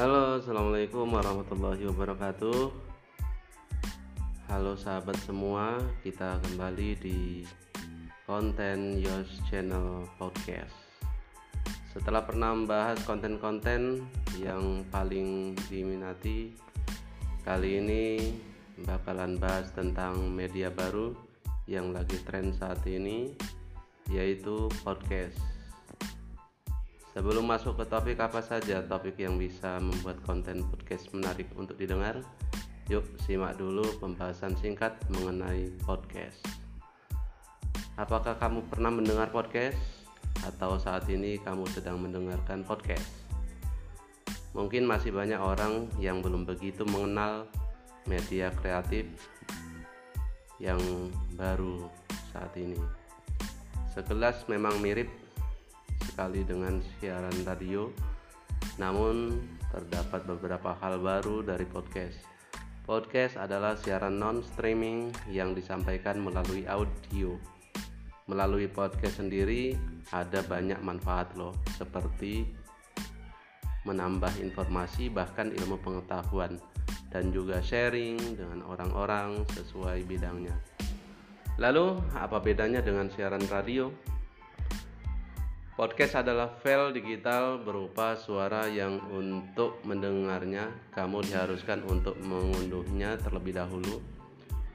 Halo, assalamualaikum warahmatullahi wabarakatuh. Halo sahabat semua, kita kembali di konten Yos Channel Podcast. Setelah pernah membahas konten-konten yang paling diminati, kali ini bakalan bahas tentang media baru yang lagi tren saat ini, yaitu podcast. Sebelum masuk ke topik apa saja topik yang bisa membuat konten podcast menarik untuk didengar, yuk simak dulu pembahasan singkat mengenai podcast. Apakah kamu pernah mendengar podcast? Atau saat ini kamu sedang mendengarkan podcast? Mungkin masih banyak orang yang belum begitu mengenal media kreatif yang baru saat ini. Sekelas memang mirip sekali dengan siaran radio, namun terdapat beberapa hal baru dari podcast. Podcast adalah siaran non-streaming yang disampaikan melalui audio. Melalui podcast sendiri ada banyak manfaat loh, seperti menambah informasi bahkan ilmu pengetahuan dan juga sharing dengan orang-orang sesuai bidangnya. Lalu, apa bedanya dengan siaran radio? Podcast adalah file digital berupa suara yang untuk mendengarnya kamu diharuskan untuk mengunduhnya terlebih dahulu.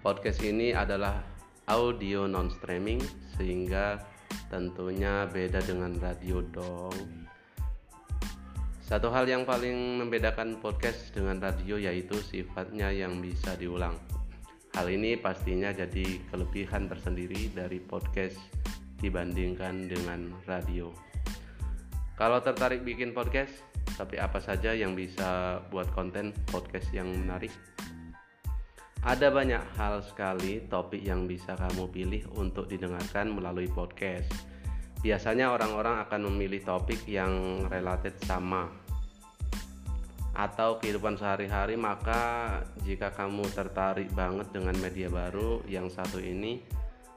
Podcast ini adalah audio non streaming sehingga tentunya beda dengan radio dong. Satu hal yang paling membedakan podcast dengan radio yaitu sifatnya yang bisa diulang. Hal ini pastinya jadi kelebihan tersendiri dari podcast dibandingkan dengan radio. Kalau tertarik bikin podcast, tapi apa saja yang bisa buat konten podcast yang menarik? Ada banyak hal sekali topik yang bisa kamu pilih untuk didengarkan melalui podcast. Biasanya orang-orang akan memilih topik yang related sama atau kehidupan sehari-hari maka jika kamu tertarik banget dengan media baru yang satu ini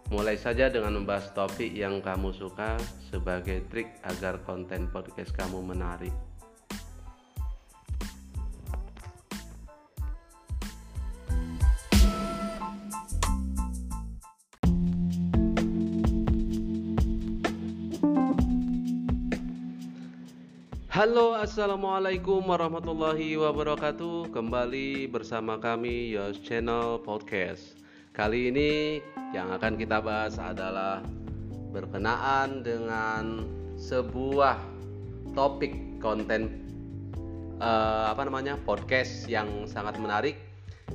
Mulai saja dengan membahas topik yang kamu suka sebagai trik agar konten podcast kamu menarik. Halo assalamualaikum warahmatullahi wabarakatuh Kembali bersama kami Yos Channel Podcast Kali ini yang akan kita bahas adalah berkenaan dengan sebuah topik konten uh, apa namanya podcast yang sangat menarik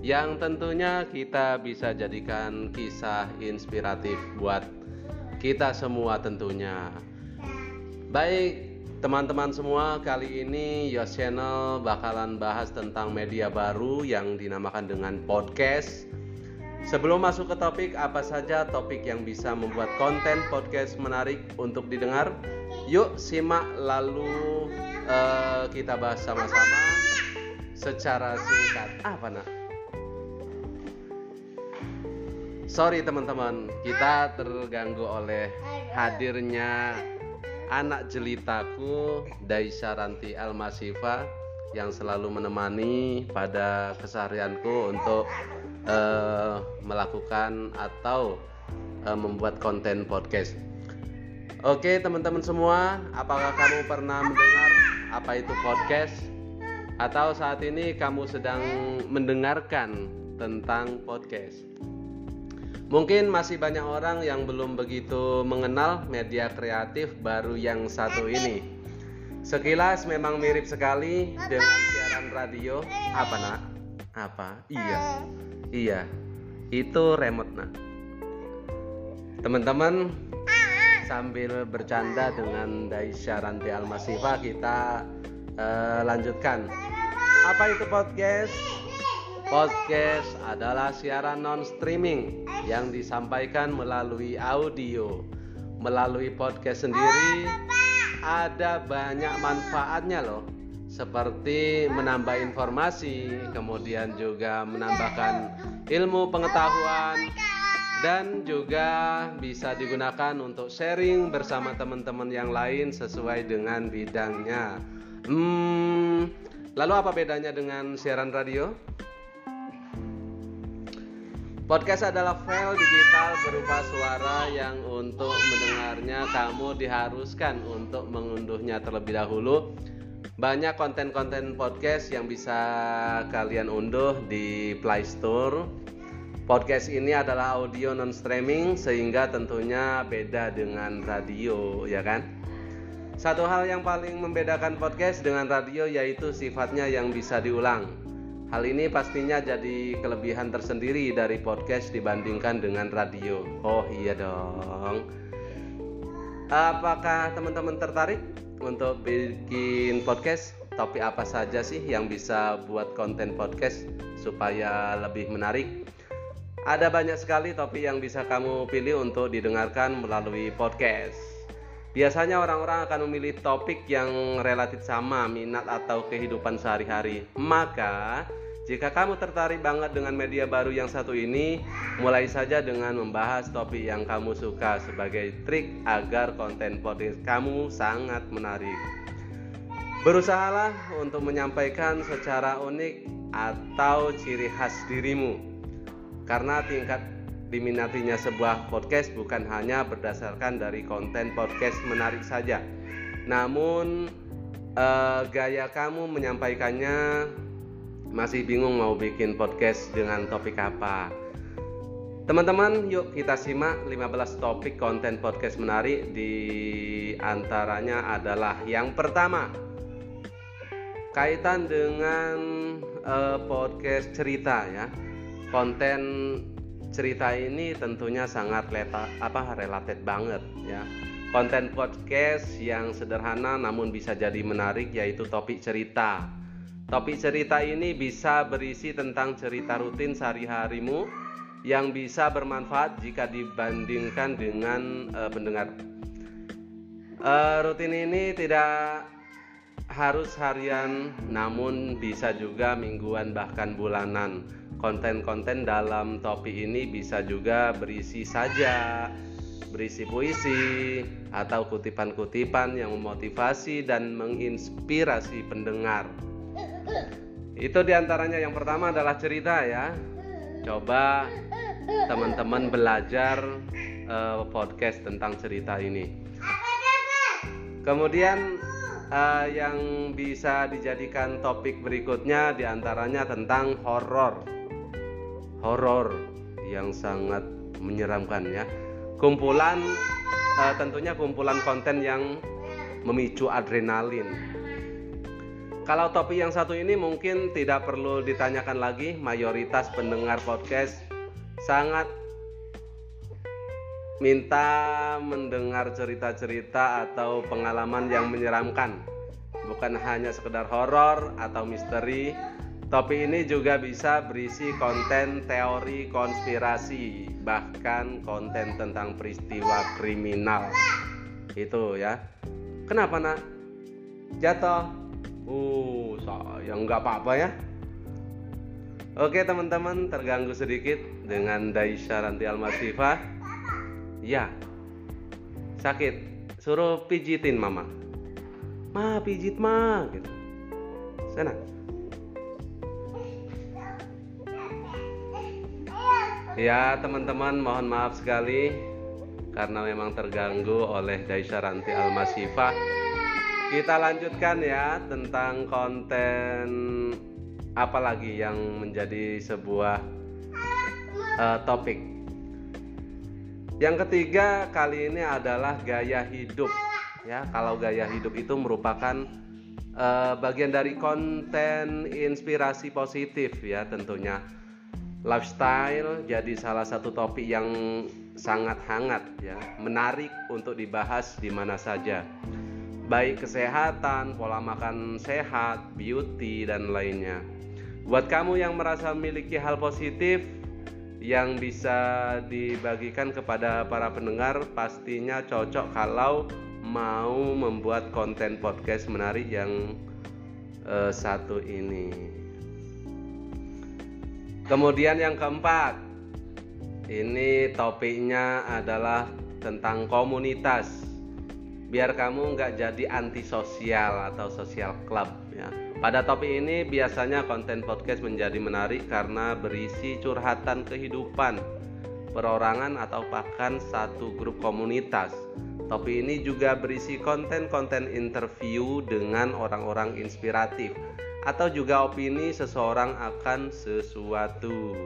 yang tentunya kita bisa jadikan kisah inspiratif buat kita semua tentunya. Baik teman-teman semua, kali ini Yos Channel bakalan bahas tentang media baru yang dinamakan dengan podcast Sebelum masuk ke topik, apa saja topik yang bisa membuat konten podcast menarik untuk didengar? Yuk simak lalu uh, kita bahas sama-sama secara singkat. Apa nak? Sorry teman-teman, kita terganggu oleh hadirnya anak jelitaku Daisha Ranti Almasifa yang selalu menemani pada keseharianku untuk uh, melakukan atau uh, membuat konten podcast. Oke, teman-teman semua, apakah kamu pernah mendengar apa itu podcast? Atau saat ini kamu sedang mendengarkan tentang podcast? Mungkin masih banyak orang yang belum begitu mengenal media kreatif baru yang satu ini. Sekilas memang mirip sekali dengan siaran radio. Apa nak? Apa? Iya. Iya, itu remote nah. Teman-teman sambil bercanda dengan Daisha Ranti Almasifa kita uh, lanjutkan. Apa itu podcast? Podcast adalah siaran non streaming yang disampaikan melalui audio. Melalui podcast sendiri ada banyak manfaatnya loh seperti menambah informasi, kemudian juga menambahkan ilmu pengetahuan dan juga bisa digunakan untuk sharing bersama teman-teman yang lain sesuai dengan bidangnya. Hmm, Lalu apa bedanya dengan siaran radio? Podcast adalah file digital berupa suara yang untuk mendengarnya kamu diharuskan untuk mengunduhnya terlebih dahulu. Banyak konten-konten podcast yang bisa kalian unduh di Play Store. Podcast ini adalah audio non streaming sehingga tentunya beda dengan radio, ya kan? Satu hal yang paling membedakan podcast dengan radio yaitu sifatnya yang bisa diulang. Hal ini pastinya jadi kelebihan tersendiri dari podcast dibandingkan dengan radio. Oh iya dong. Apakah teman-teman tertarik untuk bikin podcast? Topik apa saja sih yang bisa buat konten podcast supaya lebih menarik? Ada banyak sekali topik yang bisa kamu pilih untuk didengarkan melalui podcast. Biasanya orang-orang akan memilih topik yang relatif sama minat atau kehidupan sehari-hari. Maka, jika kamu tertarik banget dengan media baru yang satu ini, mulai saja dengan membahas topik yang kamu suka sebagai trik agar konten podcast kamu sangat menarik. Berusahalah untuk menyampaikan secara unik atau ciri khas dirimu. Karena tingkat diminatinya sebuah podcast bukan hanya berdasarkan dari konten podcast menarik saja, namun eh, gaya kamu menyampaikannya masih bingung mau bikin podcast dengan topik apa. Teman-teman, yuk kita simak 15 topik konten podcast menarik di antaranya adalah yang pertama kaitan dengan uh, podcast cerita ya. Konten cerita ini tentunya sangat leta, apa related banget ya. Konten podcast yang sederhana namun bisa jadi menarik yaitu topik cerita. Topik cerita ini bisa berisi tentang cerita rutin sehari-harimu yang bisa bermanfaat jika dibandingkan dengan uh, pendengar. Uh, rutin ini tidak harus harian namun bisa juga mingguan bahkan bulanan konten-konten dalam topik ini bisa juga berisi saja berisi puisi atau kutipan-kutipan yang memotivasi dan menginspirasi pendengar. Itu di antaranya yang pertama adalah cerita ya. Coba teman-teman belajar uh, podcast tentang cerita ini. Kemudian uh, yang bisa dijadikan topik berikutnya di antaranya tentang horor horor yang sangat menyeramkan ya. Kumpulan uh, tentunya kumpulan konten yang memicu adrenalin. Kalau topik yang satu ini mungkin tidak perlu ditanyakan lagi, mayoritas pendengar podcast sangat minta mendengar cerita-cerita atau pengalaman yang menyeramkan. Bukan hanya sekedar horor atau misteri, Topik ini juga bisa berisi konten teori konspirasi, bahkan konten tentang peristiwa kriminal. Itu ya. Kenapa nak? Jatuh. Uh, sayang nggak apa-apa ya. Oke teman-teman, terganggu sedikit dengan Daisha Ranti Almasifah. Ya, sakit. Suruh pijitin mama. Ma, pijit ma, gitu. Sana. Ya teman-teman mohon maaf sekali karena memang terganggu oleh Daisha Ranti Almasifah. Kita lanjutkan ya tentang konten apalagi yang menjadi sebuah uh, topik. Yang ketiga kali ini adalah gaya hidup. Ya, kalau gaya hidup itu merupakan uh, bagian dari konten inspirasi positif ya tentunya lifestyle jadi salah satu topik yang sangat hangat ya, menarik untuk dibahas di mana saja. Baik kesehatan, pola makan sehat, beauty dan lainnya. Buat kamu yang merasa memiliki hal positif yang bisa dibagikan kepada para pendengar pastinya cocok kalau mau membuat konten podcast menarik yang uh, satu ini. Kemudian yang keempat, ini topiknya adalah tentang komunitas. Biar kamu nggak jadi antisosial atau sosial club ya. Pada topik ini biasanya konten podcast menjadi menarik karena berisi curhatan kehidupan perorangan atau bahkan satu grup komunitas. Topik ini juga berisi konten-konten interview dengan orang-orang inspiratif atau juga opini seseorang akan sesuatu.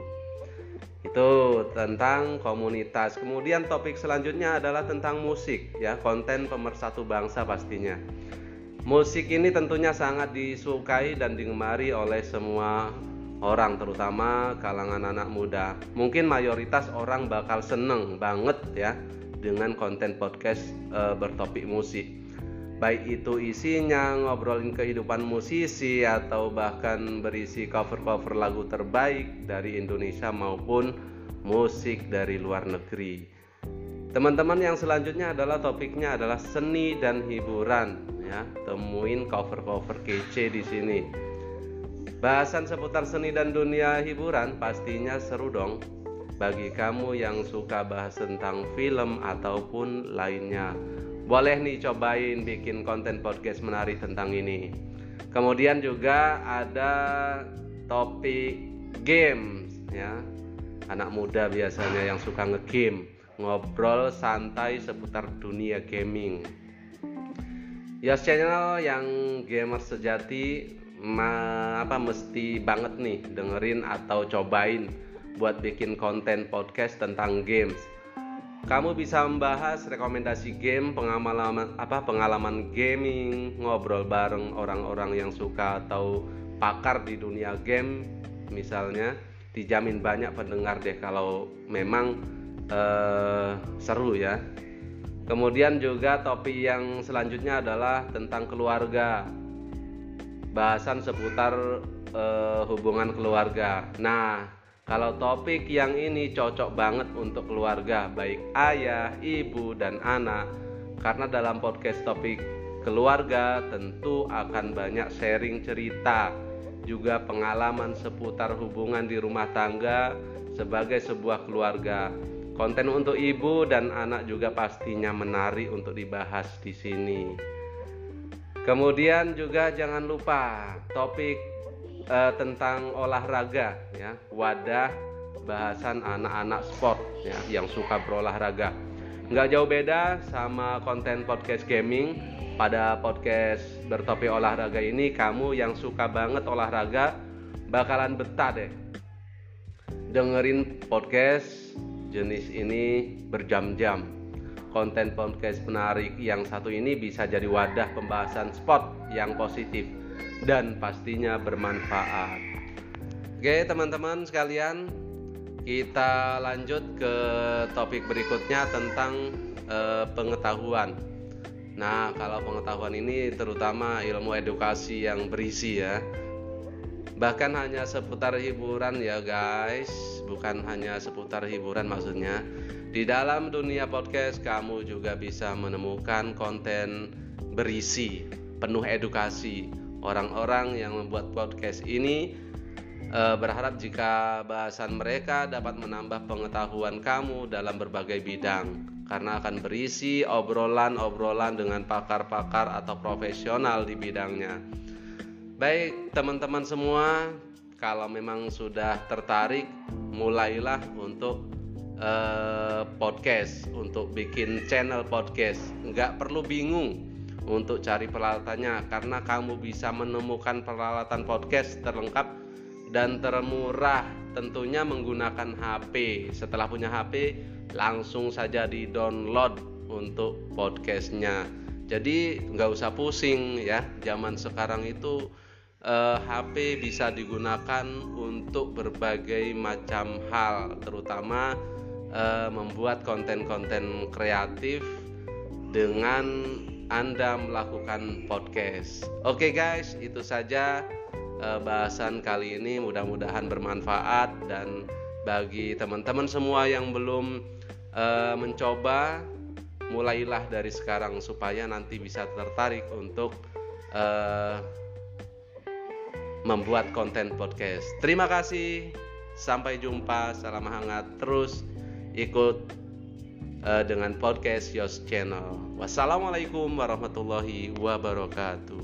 Itu tentang komunitas. Kemudian topik selanjutnya adalah tentang musik ya, konten pemersatu bangsa pastinya. Musik ini tentunya sangat disukai dan digemari oleh semua orang terutama kalangan anak muda. Mungkin mayoritas orang bakal seneng banget ya dengan konten podcast e, bertopik musik. Baik itu isinya ngobrolin kehidupan musisi atau bahkan berisi cover-cover lagu terbaik dari Indonesia maupun musik dari luar negeri. Teman-teman yang selanjutnya adalah topiknya adalah seni dan hiburan ya. Temuin cover-cover kece di sini Bahasan seputar seni dan dunia hiburan pastinya seru dong bagi kamu yang suka bahas tentang film ataupun lainnya. Boleh nih cobain bikin konten podcast menarik tentang ini. Kemudian juga ada topik games ya. Anak muda biasanya yang suka ngegame, ngobrol santai seputar dunia gaming. Yos Channel yang gamer sejati ma apa mesti banget nih dengerin atau cobain buat bikin konten podcast tentang games. Kamu bisa membahas rekomendasi game, pengalaman apa pengalaman gaming, ngobrol bareng orang-orang yang suka atau pakar di dunia game misalnya. Dijamin banyak pendengar deh kalau memang uh, seru ya. Kemudian juga topik yang selanjutnya adalah tentang keluarga bahasan seputar uh, hubungan keluarga. Nah, kalau topik yang ini cocok banget untuk keluarga, baik ayah, ibu, dan anak, karena dalam podcast topik keluarga tentu akan banyak sharing cerita, juga pengalaman seputar hubungan di rumah tangga sebagai sebuah keluarga. Konten untuk ibu dan anak juga pastinya menarik untuk dibahas di sini. Kemudian juga jangan lupa topik uh, tentang olahraga ya, wadah bahasan anak-anak sport ya yang suka berolahraga. Nggak jauh beda sama konten podcast gaming. Pada podcast bertopik olahraga ini kamu yang suka banget olahraga bakalan betah deh. Dengerin podcast jenis ini berjam-jam konten podcast menarik yang satu ini bisa jadi wadah pembahasan spot yang positif dan pastinya bermanfaat. Oke, teman-teman sekalian, kita lanjut ke topik berikutnya tentang eh, pengetahuan. Nah, kalau pengetahuan ini terutama ilmu edukasi yang berisi ya. Bahkan hanya seputar hiburan ya, guys, bukan hanya seputar hiburan maksudnya di dalam dunia podcast, kamu juga bisa menemukan konten berisi penuh edukasi. Orang-orang yang membuat podcast ini e, berharap jika bahasan mereka dapat menambah pengetahuan kamu dalam berbagai bidang, karena akan berisi obrolan-obrolan dengan pakar-pakar atau profesional di bidangnya. Baik, teman-teman semua, kalau memang sudah tertarik, mulailah untuk uh, podcast untuk bikin channel podcast nggak perlu bingung untuk cari peralatannya. Karena kamu bisa menemukan peralatan podcast terlengkap dan termurah tentunya menggunakan HP setelah punya HP langsung saja di download untuk podcastnya. Jadi nggak usah pusing ya zaman sekarang itu eh, HP bisa digunakan untuk berbagai macam hal terutama uh, membuat konten-konten kreatif dengan Anda melakukan podcast. Oke okay guys, itu saja uh, bahasan kali ini mudah-mudahan bermanfaat dan bagi teman-teman semua yang belum uh, mencoba mulailah dari sekarang supaya nanti bisa tertarik untuk uh, membuat konten podcast. Terima kasih. Sampai jumpa. Salam hangat terus ikut uh, dengan podcast Yos Channel. Wassalamualaikum warahmatullahi wabarakatuh.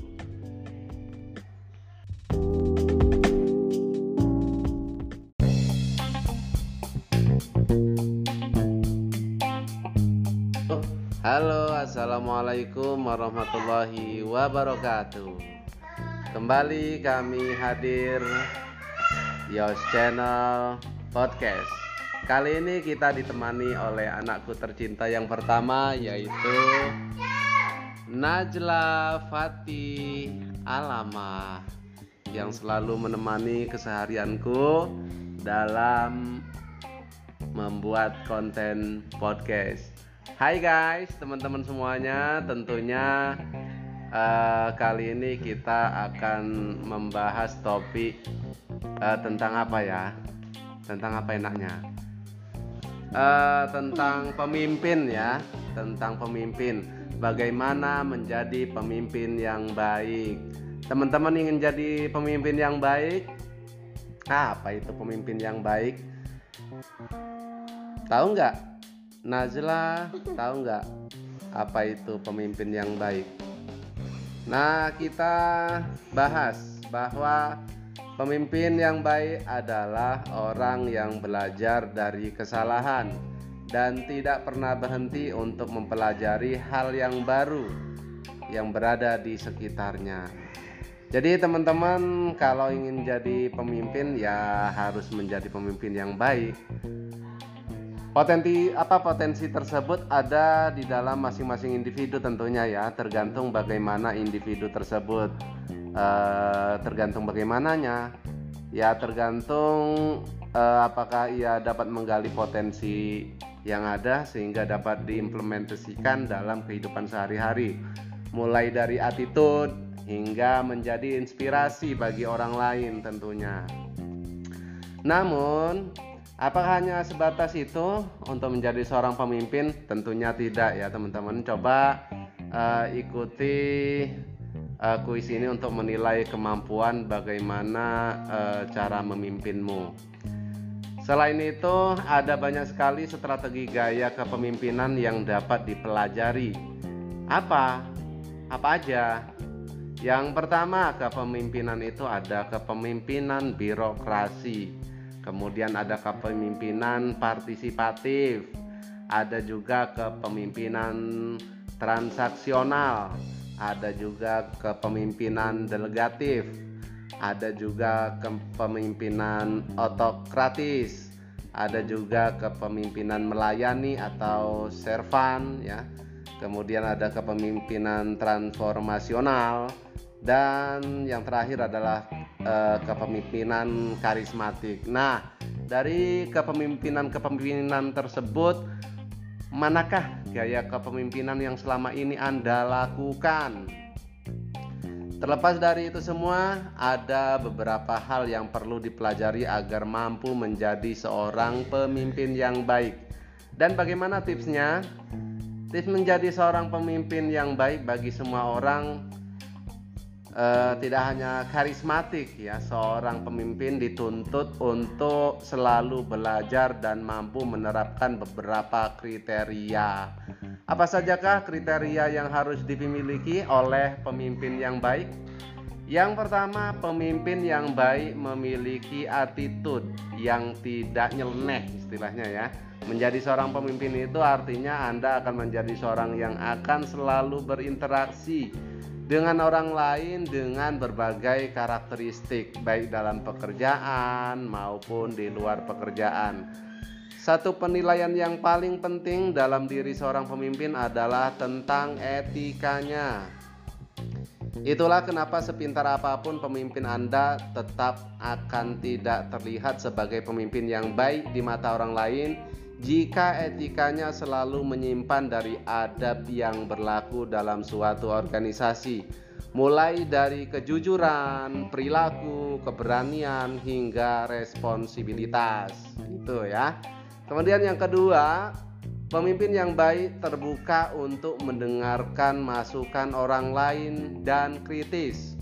Halo, assalamualaikum warahmatullahi wabarakatuh. Kembali kami hadir Yos Channel Podcast. Kali ini kita ditemani oleh anakku tercinta yang pertama yaitu Najla Fati Alama yang selalu menemani keseharianku dalam membuat konten podcast. Hai guys, teman-teman semuanya, tentunya uh, kali ini kita akan membahas topik uh, tentang apa ya? Tentang apa enaknya? Uh, tentang pemimpin ya, tentang pemimpin. Bagaimana menjadi pemimpin yang baik? Teman-teman ingin jadi pemimpin yang baik? Apa itu pemimpin yang baik? Tahu nggak? Najla tahu nggak apa itu pemimpin yang baik? Nah kita bahas bahwa pemimpin yang baik adalah orang yang belajar dari kesalahan dan tidak pernah berhenti untuk mempelajari hal yang baru yang berada di sekitarnya. Jadi teman-teman kalau ingin jadi pemimpin ya harus menjadi pemimpin yang baik. Potensi apa potensi tersebut ada di dalam masing-masing individu tentunya ya, tergantung bagaimana individu tersebut uh, tergantung bagaimananya. Ya tergantung uh, apakah ia dapat menggali potensi yang ada sehingga dapat diimplementasikan dalam kehidupan sehari-hari. Mulai dari attitude, hingga menjadi inspirasi bagi orang lain tentunya. Namun, apakah hanya sebatas itu untuk menjadi seorang pemimpin? Tentunya tidak ya, teman-teman. Coba uh, ikuti uh, kuis ini untuk menilai kemampuan bagaimana uh, cara memimpinmu. Selain itu, ada banyak sekali strategi gaya kepemimpinan yang dapat dipelajari. Apa? Apa aja? Yang pertama, kepemimpinan itu ada kepemimpinan birokrasi, kemudian ada kepemimpinan partisipatif, ada juga kepemimpinan transaksional, ada juga kepemimpinan delegatif, ada juga kepemimpinan otokratis, ada juga kepemimpinan melayani atau servan ya. Kemudian ada kepemimpinan transformasional, dan yang terakhir adalah uh, kepemimpinan karismatik. Nah, dari kepemimpinan-kepemimpinan tersebut manakah gaya kepemimpinan yang selama ini Anda lakukan? Terlepas dari itu semua, ada beberapa hal yang perlu dipelajari agar mampu menjadi seorang pemimpin yang baik. Dan bagaimana tipsnya? Tips menjadi seorang pemimpin yang baik bagi semua orang uh, tidak hanya karismatik ya seorang pemimpin dituntut untuk selalu belajar dan mampu menerapkan beberapa kriteria apa sajakah kriteria yang harus dimiliki oleh pemimpin yang baik yang pertama, pemimpin yang baik memiliki attitude yang tidak nyeleneh istilahnya ya. Menjadi seorang pemimpin itu artinya Anda akan menjadi seorang yang akan selalu berinteraksi dengan orang lain dengan berbagai karakteristik baik dalam pekerjaan maupun di luar pekerjaan. Satu penilaian yang paling penting dalam diri seorang pemimpin adalah tentang etikanya. Itulah kenapa sepintar apa pun pemimpin Anda tetap akan tidak terlihat sebagai pemimpin yang baik di mata orang lain jika etikanya selalu menyimpan dari adab yang berlaku dalam suatu organisasi, mulai dari kejujuran, perilaku, keberanian hingga responsibilitas. Itu ya. Kemudian yang kedua, pemimpin yang baik terbuka untuk mendengarkan masukan orang lain dan kritis.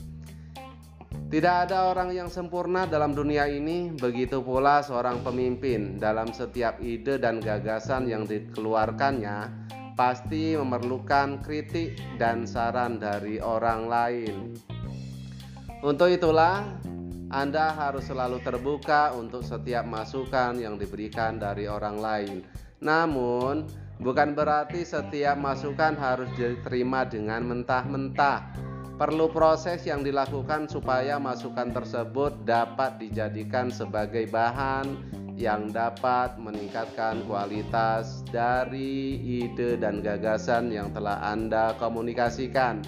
Tidak ada orang yang sempurna dalam dunia ini, begitu pula seorang pemimpin dalam setiap ide dan gagasan yang dikeluarkannya pasti memerlukan kritik dan saran dari orang lain. Untuk itulah, Anda harus selalu terbuka untuk setiap masukan yang diberikan dari orang lain. Namun, Bukan berarti setiap masukan harus diterima dengan mentah-mentah. Perlu proses yang dilakukan supaya masukan tersebut dapat dijadikan sebagai bahan yang dapat meningkatkan kualitas dari ide dan gagasan yang telah Anda komunikasikan.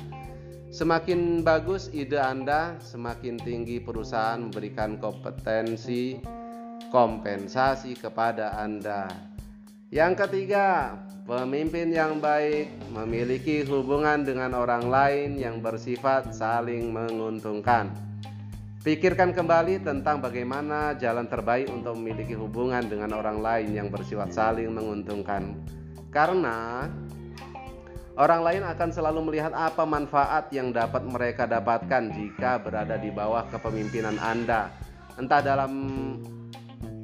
Semakin bagus ide Anda, semakin tinggi perusahaan memberikan kompetensi kompensasi kepada Anda. Yang ketiga, pemimpin yang baik memiliki hubungan dengan orang lain yang bersifat saling menguntungkan. Pikirkan kembali tentang bagaimana jalan terbaik untuk memiliki hubungan dengan orang lain yang bersifat saling menguntungkan. Karena orang lain akan selalu melihat apa manfaat yang dapat mereka dapatkan jika berada di bawah kepemimpinan Anda, entah dalam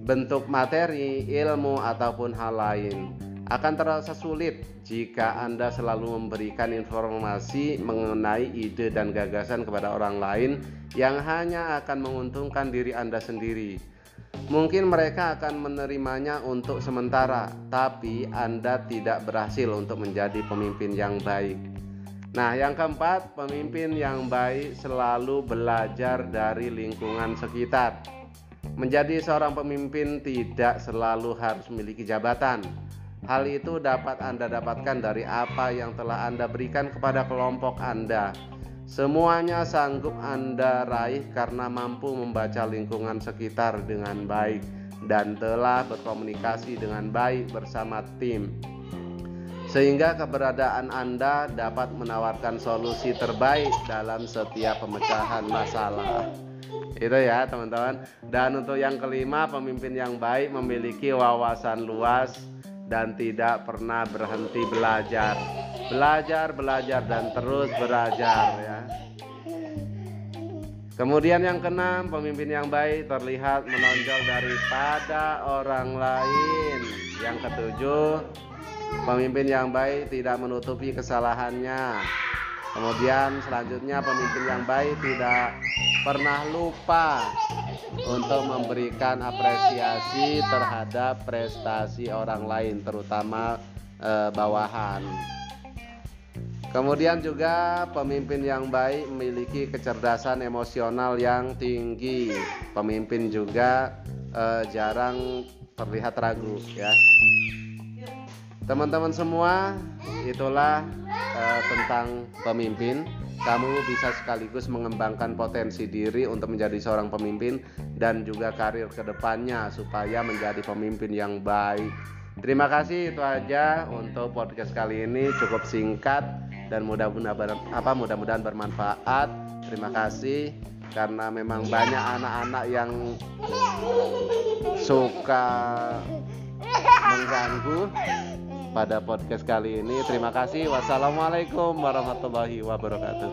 bentuk materi, ilmu, ataupun hal lain. Akan terasa sulit jika Anda selalu memberikan informasi mengenai ide dan gagasan kepada orang lain yang hanya akan menguntungkan diri Anda sendiri. Mungkin mereka akan menerimanya untuk sementara, tapi Anda tidak berhasil untuk menjadi pemimpin yang baik. Nah, yang keempat, pemimpin yang baik selalu belajar dari lingkungan sekitar. Menjadi seorang pemimpin tidak selalu harus memiliki jabatan. Hal itu dapat Anda dapatkan dari apa yang telah Anda berikan kepada kelompok Anda. Semuanya sanggup Anda raih karena mampu membaca lingkungan sekitar dengan baik dan telah berkomunikasi dengan baik bersama tim. Sehingga keberadaan Anda dapat menawarkan solusi terbaik dalam setiap pemecahan masalah itu ya teman-teman dan untuk yang kelima pemimpin yang baik memiliki wawasan luas dan tidak pernah berhenti belajar belajar belajar dan terus belajar ya Kemudian yang keenam, pemimpin yang baik terlihat menonjol daripada orang lain. Yang ketujuh, pemimpin yang baik tidak menutupi kesalahannya. Kemudian selanjutnya pemimpin yang baik tidak pernah lupa untuk memberikan apresiasi terhadap prestasi orang lain terutama eh, bawahan. Kemudian juga pemimpin yang baik memiliki kecerdasan emosional yang tinggi. Pemimpin juga eh, jarang terlihat ragu ya. Teman-teman semua, itulah uh, tentang pemimpin. Kamu bisa sekaligus mengembangkan potensi diri untuk menjadi seorang pemimpin dan juga karir ke depannya supaya menjadi pemimpin yang baik. Terima kasih itu aja untuk podcast kali ini cukup singkat dan mudah-mudahan apa mudah-mudahan bermanfaat. Terima kasih karena memang banyak anak-anak yang suka mengganggu pada podcast kali ini. Terima kasih. Wassalamualaikum warahmatullahi wabarakatuh.